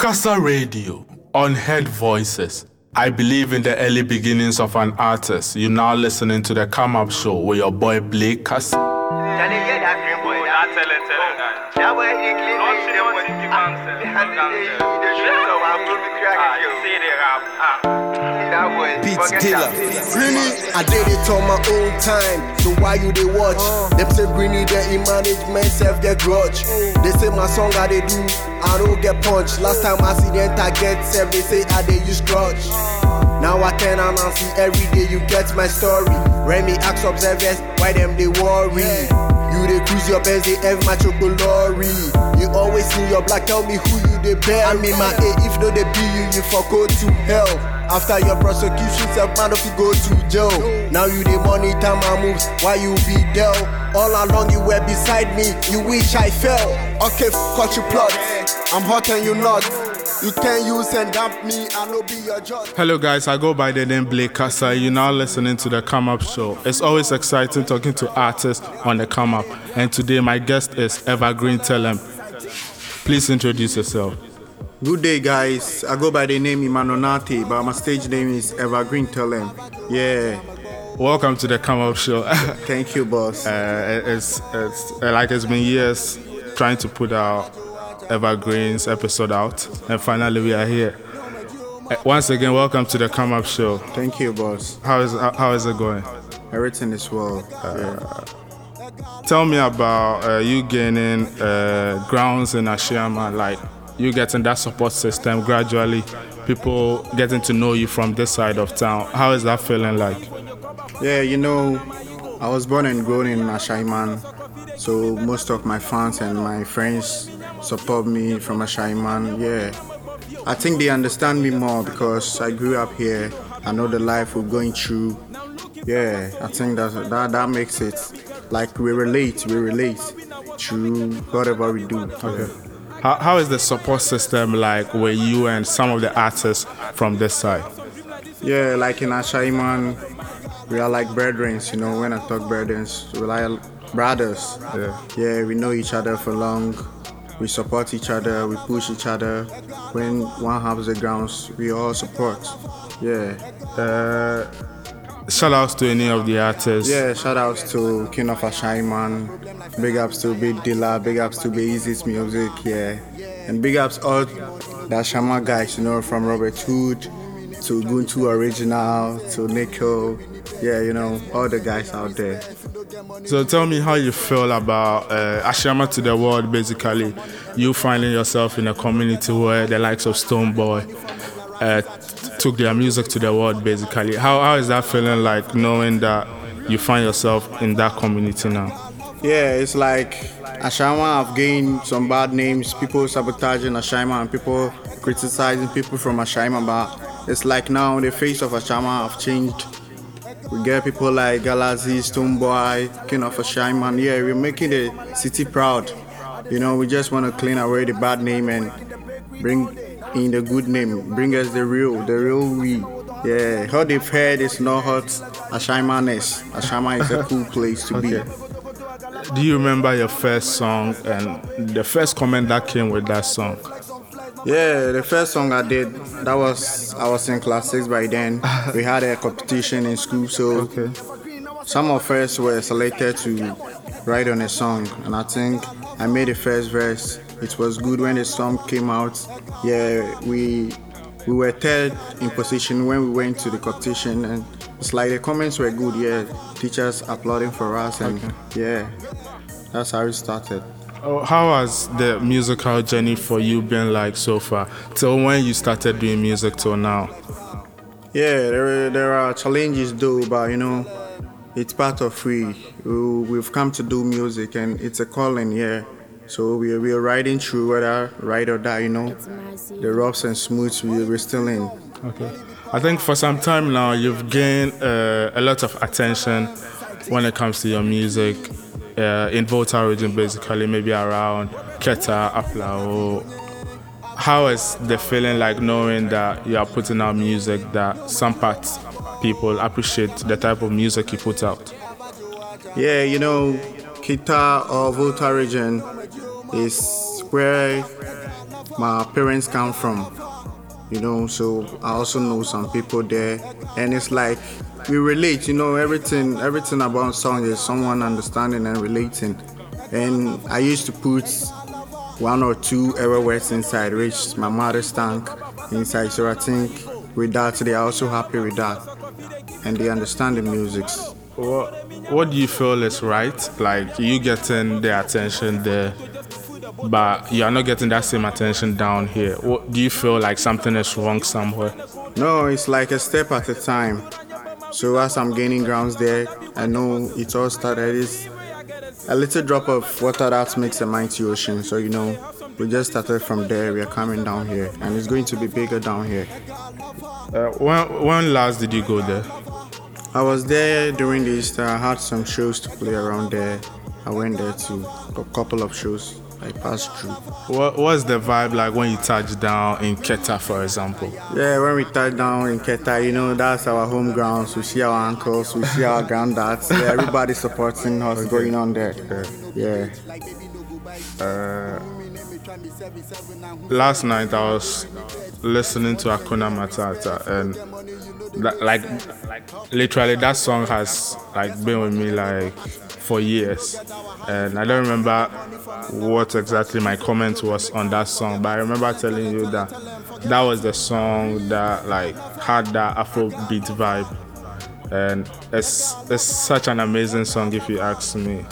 Casa Radio, unheard voices. I believe in the early beginnings of an artist. You're now listening to the Come Up Show with your boy Blake Casa. Charlie, get that green boy. Tell it, tell it. That way he clean Don't me. say what you want to say. And Don't the- say. the shoes so I'm going to crack it, you yo. see there. That boy, Beats Dilla. that. Really? I did it on my own time. So why you they watch? Uh. Them say Greeny they in management self get grudge. Mm. They say my song I they do, I don't get punched. Last time accident I get self, they say I they use crutch. Uh. Now I can and I see every day you get my story. Remy ask observers why them they worry. You they cruise your Benz, they have my chocolate. You always see your black, tell me who you they bear. I mean my A, if no they be you, you for go to hell. After your prosecution, self man if you go to jail. Now you the money time I moves, why you be there? All along you were beside me, you wish I fell. Okay, cut your plot. I'm hot and you not. You can use and dump me, I know be your judge. Hello, guys. I go by the name Blake Casa. You're now listening to the Come Up Show. It's always exciting talking to artists on the Come Up. And today, my guest is Evergreen Tellem. Please introduce yourself. Good day, guys. I go by the name Imanonati, but my stage name is Evergreen Tellem. Yeah, Welcome to the Come Up Show. thank you, boss. Uh, it's it's uh, like it's been years trying to put our Evergreens episode out, and finally we are here. Uh, once again, welcome to the Come Up Show. Thank you, boss. How is how, how is it going? Everything is well. yeah. Tell me about uh, you gaining uh, grounds in Ashaiman, like you getting that support system gradually, people getting to know you from this side of town. How is that feeling like? yeah, you know, I was born and grown in Ashaiman, so most of my fans and my friends support me from Ashaiman. Yeah, I think they understand me more because I grew up here. I know the life we're going through. Yeah, I think that that, that makes it like we relate, we relate through whatever we do. Okay. How, how is the support system like with you and some of the artists from this side? Yeah, like in Ashaiman, we are like brethren, you know, when I talk brethren, we're like brothers. Yeah. Yeah, we know each other for long. We support each other, we push each other. When one has the grounds, we all support. Yeah. Uh, shout outs to any of the artists. Yeah, shout outs to King of Ashaiman. Big ups to Big Dilla, big ups to Big Easy's music, yeah. And big ups all the Ashama guys, you know, from Robert Hood to Guntu Original to Nico. Yeah, you know, all the guys out there. So tell me how you feel about uh, Ashaiman to the world, basically. You finding yourself in a community where the likes of Stonebwoy uh, took their music to the world, basically. How, how is that feeling like knowing that you find yourself in that community now? Yeah, it's like Ashama have gained some bad names, people sabotaging Ashama and people criticizing people from Ashama, but it's like now the face of Ashama have changed. We get people like Galazi, Stonebwoy, King of Ashama, and yeah, we're making the city proud. You know, we just want to clean away the bad name and bring in the good name, bring us the real, the real we. Yeah, how they've heard is not hot Ashaimaness. Ashama is a cool place to be. Do you remember your first song and the first comment that came with that song? Yeah, the first song I did, that was I was in class six by then. we had a competition in school, so Okay. some of us were selected to write on a song, and I think I made the first verse. It was good when the song came out. Yeah, we we were third in position when we went to the competition, and it's like the comments were good. Yeah, teachers applauding for us, and yeah, that's how it started. Oh, How has the musical journey for you been like so far? Till when you started doing music till now? Yeah, there are, there are challenges though, but you know, it's part of we. We- We've come to do music and it's a calling, yeah. So we are, we are riding through whether right or die, you know. The roughs and smooths, we, we're still in. Okay. I think for some time now you've gained uh, a lot of attention when it comes to your music uh, in Volta region, basically, maybe around Keta, Aplao. How is the feeling like knowing that you are putting out music that some parts people appreciate the type of music you put out? Yeah, you know, Keta or Volta region is where my parents come from. You know, so I also know some people there, and it's like we relate. You know, everything everything about song is someone understanding and relating. And I used to put one or two error words inside, which my mother stank inside. So I think with that, they are also happy with that, and they understand the music What What do you feel is right? Like you getting the attention there, but you are not getting that same attention down here. What do you feel like something is wrong somewhere? No, it's like a step at a time. So as I'm gaining grounds there, I know it all started is a little drop of water that makes a mighty ocean. So you know, we just started from there. We are coming down here, and it's going to be bigger down here. Uh, when When last did you go there? I was there during the Easter. I had some shows to play around there. I went there to a couple of shows. I passed through. What What's the vibe like when you touch down in Keta, for example? Yeah, when we touch down in Keta, you know, that's our home grounds. We see our uncles, we see our granddads. Yeah, everybody supporting what's going on there. Yeah. Uh. last night I was listening to Akuna Matata and that, like literally that song has like been with me like for years and I don't remember what exactly my comment was on that song but I remember telling you that that was the song that like had that Afrobeat vibe and it's it's such an amazing song if you ask me.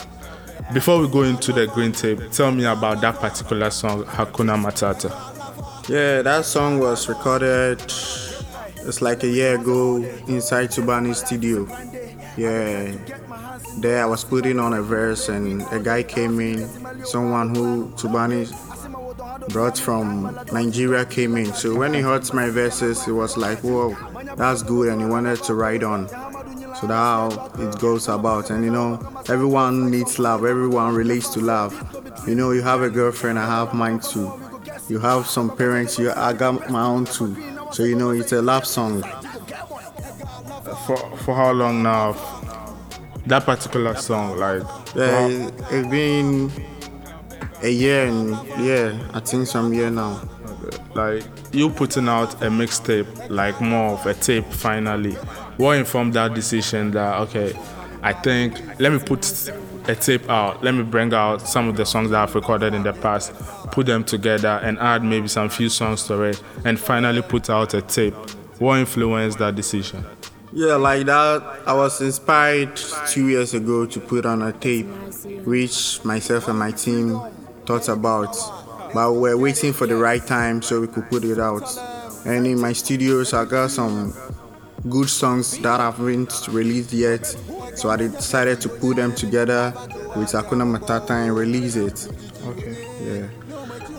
Before we go into the green tape, tell me about that particular song, Hakuna Matata. Yeah, that song was recorded it's like a year ago inside Tubani studio. Yeah. There I was putting on a verse and a guy came in, someone who Tubani brought from Nigeria came in. So when he heard my verses, he was like, Whoa, that's good and he wanted to ride on. So that's how it goes about. And you know, everyone needs love, everyone relates to love. You know, you have a girlfriend, I have mine too. You have some parents, you I got my own too. So you know, it's a love song. For for how long now? That particular song, like Yeah, it- it's been a year and yeah, I think some year now. like you putting out a mixtape, like more of a tape finally. What informed that decision that okay, I think let me put a tape out, let me bring out some of the songs that I've recorded in the past, put them together and add maybe some few songs to it and finally put out a tape. What influenced that decision? Yeah, like that. I was inspired two years ago to put on a tape, which myself and my team thought about. But we were waiting for the right time so we could put it out. And in my studios, I got some good songs that haven't released yet. So I decided to put them together with Akuna Matata and release it. Okay. Yeah.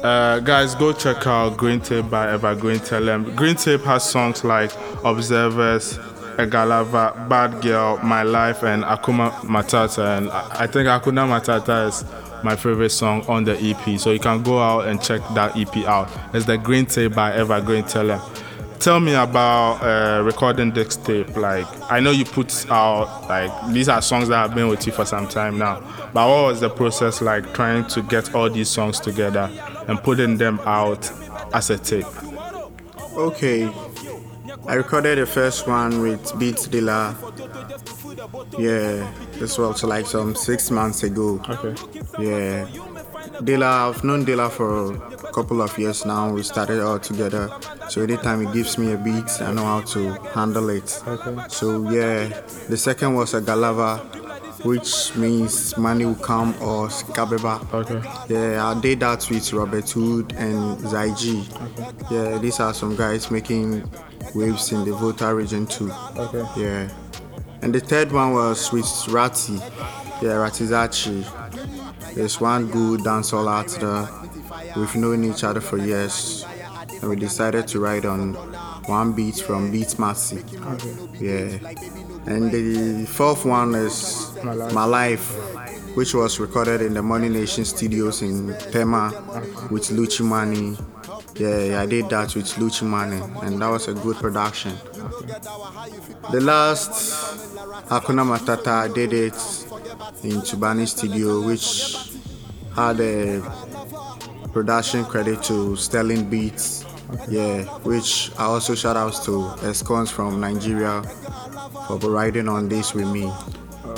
Uh, guys, go check out Green Tape by Evergreen Tellem. Green Tape has songs like Observers, Egalava, Bad Girl, My Life, and Akuma Matata. And I think Akuna Matata is my favorite song on the EP. So you can go out and check that EP out. It's the Green Tape by Evergreen Tellem. Tell me about uh, recording this tape. Like, I know you put out like these are songs that have been with you for some time now. But what was the process like trying to get all these songs together and putting them out as a tape? Okay. I recorded the first one with Beats Dilla. Yeah, this was like some six months ago. Okay. Yeah. Dilla, I've known Dilla for a couple of years now. We started all together. So anytime he gives me a beat, I know how to handle it. Okay. So yeah, the second was a Galava, which means money will come or Skabeba. Okay. Yeah, I did that with Robert Hood and Zaiji. Yeah, these are some guys making waves in the Volta region too. Okay. Yeah. And the third one was with Rati. Yeah, Ratizachi. There's one good dancehall artist there. We've known each other for years. And we decided to write on one beat from Beat Massey. Yeah. And the fourth one is My Life, which was recorded in the Money Nation studios in Tema with Luchi Mani. Yeah, I did that with Luchi Mani, and that was a good production. The last Hakuna Matata, I did it in Tubani studio, which had a production credit to Sterling Beats. Yeah, which I also shout outs to Escons from Nigeria for riding on this with me.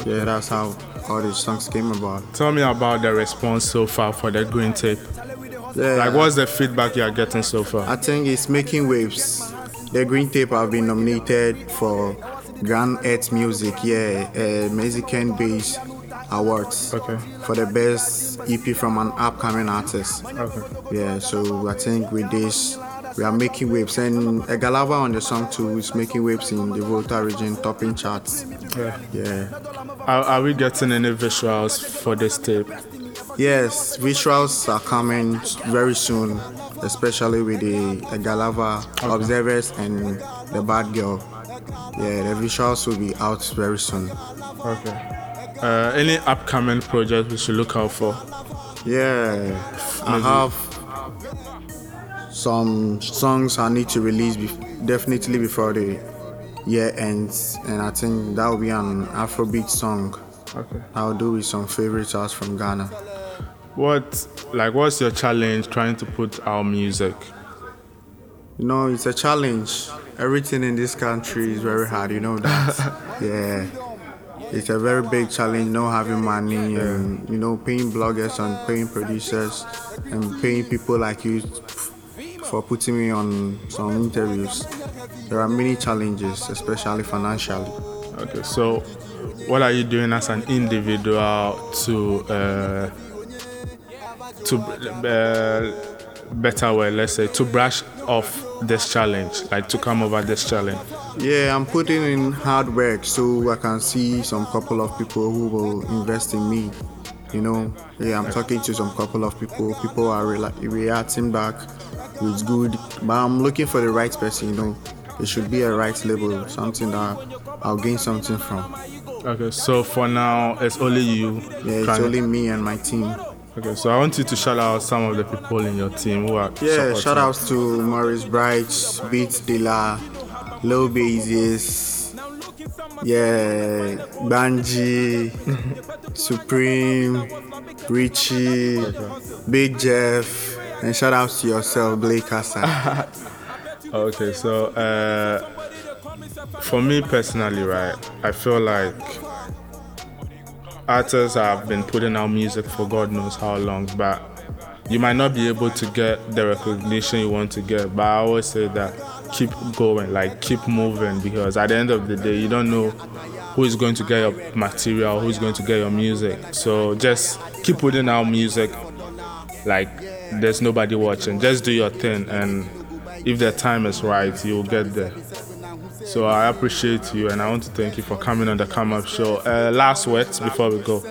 Yeah, that's how all these songs came about. Tell me about the response so far for the green tape. Yeah, Like, what's the feedback you are getting so far? I think it's making waves. The Green Tape have been nominated for Grand Earth Music, yeah, uh, Mexican Bass Awards Okay. for the best EP from an upcoming artist. Okay. Yeah, so I think with this, we are making waves. And Egalava on the song too is making waves in the Volta region, topping charts. Yeah. Yeah. Are, are we getting any visuals for this tape? Yes, visuals are coming very soon, especially with the Galava Observers and the Bad Girl. Yeah, the visuals will be out very soon. Okay. Uh, any upcoming projects we should look out for? Yeah, I have some songs I need to release bef- definitely before the year ends, and I think that will be an Afrobeat song. Okay. I'll do with some favorite artists from Ghana. What, like, what's your challenge trying to put our music? You know, it's a challenge. Everything in this country is very hard, you know that. yeah. It's a very big challenge, not having money and, you know, paying bloggers and paying producers and paying people like you for putting me on some interviews. There are many challenges, especially financially. Okay, so what are you doing as an individual to uh, to uh, better way, let's say, to brush off this challenge, like to come over this challenge? Yeah, I'm putting in hard work so I can see some couple of people who will invest in me. You know, yeah, I'm talking to some couple of people. People are re- reacting back with good, but I'm looking for the right person. You know, it should be a right label, something that I'll gain something from. Okay, so for now, it's only you. Yeah, it's only me and my team. Okay, so I want you to shout out some of the people in your team who are. Yeah, shout outs to Maurice Bright, Beats Dilla, Low Bases, yeah, Banji, Supreme, Richie, Big Jeff, and shout out to yourself, Blake Casa. Okay, so uh, for me personally, right, I feel like artists have been putting out music for God knows how long, but you might not be able to get the recognition you want to get. But I always say that keep going, like keep moving, because at the end of the day, you don't know who is going to get your material, who is going to get your music. So just keep putting out music like there's nobody watching. Just do your thing, and if the time is right, you'll get there. So I appreciate you, and I want to thank you for coming on the Come Up Show. Uh, last words before we go.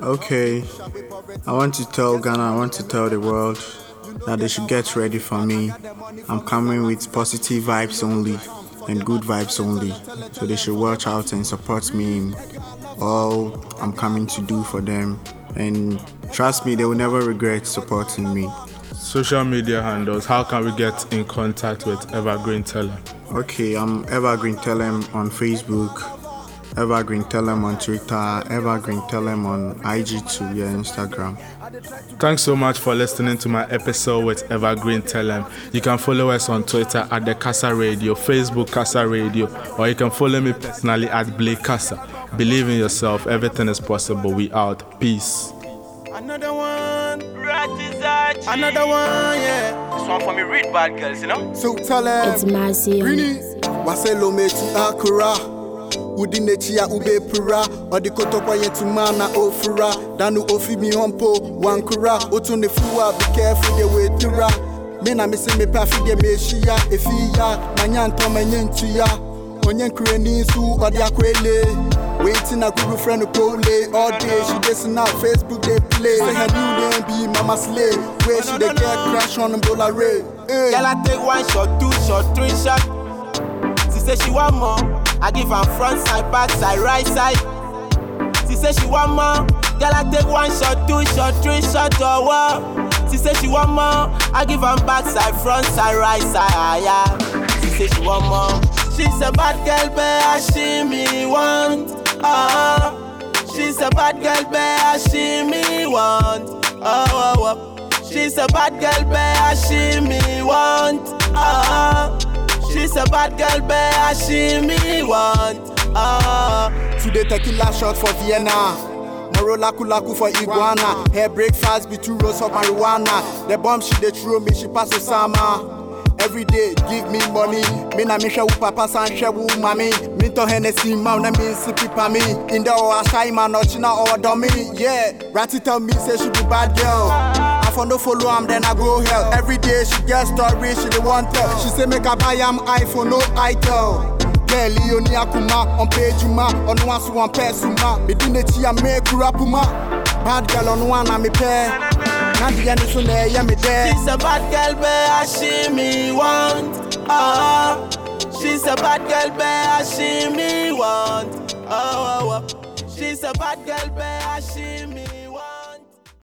Okay, I want to tell Ghana, I want to tell the world that they should get ready for me. I'm coming with positive vibes only and good vibes only. So they should watch out and support me in all I'm coming to do for them. And trust me, they will never regret supporting me. Social media handles. How can we get in contact with Evergreen Tellem? Okay, I'm Evergreen Tellem on Facebook, Evergreen Tellem on Twitter, Evergreen Tellem on IG2, yeah, Instagram. Thanks so much for listening to my episode with Evergreen Tellem. You can follow us on Twitter at the Casa Radio, Facebook Casa Radio, or you can follow me personally at Blake Casa. Believe in yourself, everything is possible. We out. Peace. Another one. Another one, yeah. This one for me, read bad girls, you know? So tell them. It's Marcy. Rini, waselo metu akura. Udi nechia ube pura. Odi kotokwa yetu mana ofura. Danu ofi mi hompo wankura. Otu ne fuwa, be careful the way to ra. Me na me se me pa fi de me shia. Efi ya, manya nto manye ntu ya. Onye nkure ni nsu, odi akwele. Waiting a guru friend to go lay all day. She listen out Facebook they play. Say her new name be Mama Slay. Where she they get crash on them dollar ray. Hey. Girl, I take one shot, two shot, three shot. She say she want more. I give her front side, back side, right side. She say she want more. Girl, I take one shot, two shot, three shot, oh wow. She say she want more. I give her back side, front side, right side, ah, yeah. She say she want more. She's a bad girl, but she me want. Ah, she's a bad girl, but she me want. Oh, oh, oh. She's a bad girl, bear she me want. Ah, she's a bad girl, bear she me want. Ah, Today tequila shot for Vienna. Moro laku laku for iguana. Her breakfast be two rolls of marijuana. The bomb she dey throw me, she pass Osama. Every day, give me money. Me na me share papa san share wu mami. Me to Hennessy ma na me sippy pa me. In the or shy man or china or dummy. Yeah, Ratty tell me say she be bad girl. I for no follow am then I go hell. Every day she get story she dey want tell. She say make I buy am iPhone no itel. Girl, you ni akuma, on page ma, on one so one person ma. Me do net ya make rapuma. Bad girl on one and me pair. The end is on there, eh, yeah me there. she's a bad girl, bear ah, she me want. Ah, she's a bad girl, bear ah, she me want. Oh, oh, oh. she's a bad girl, bear she me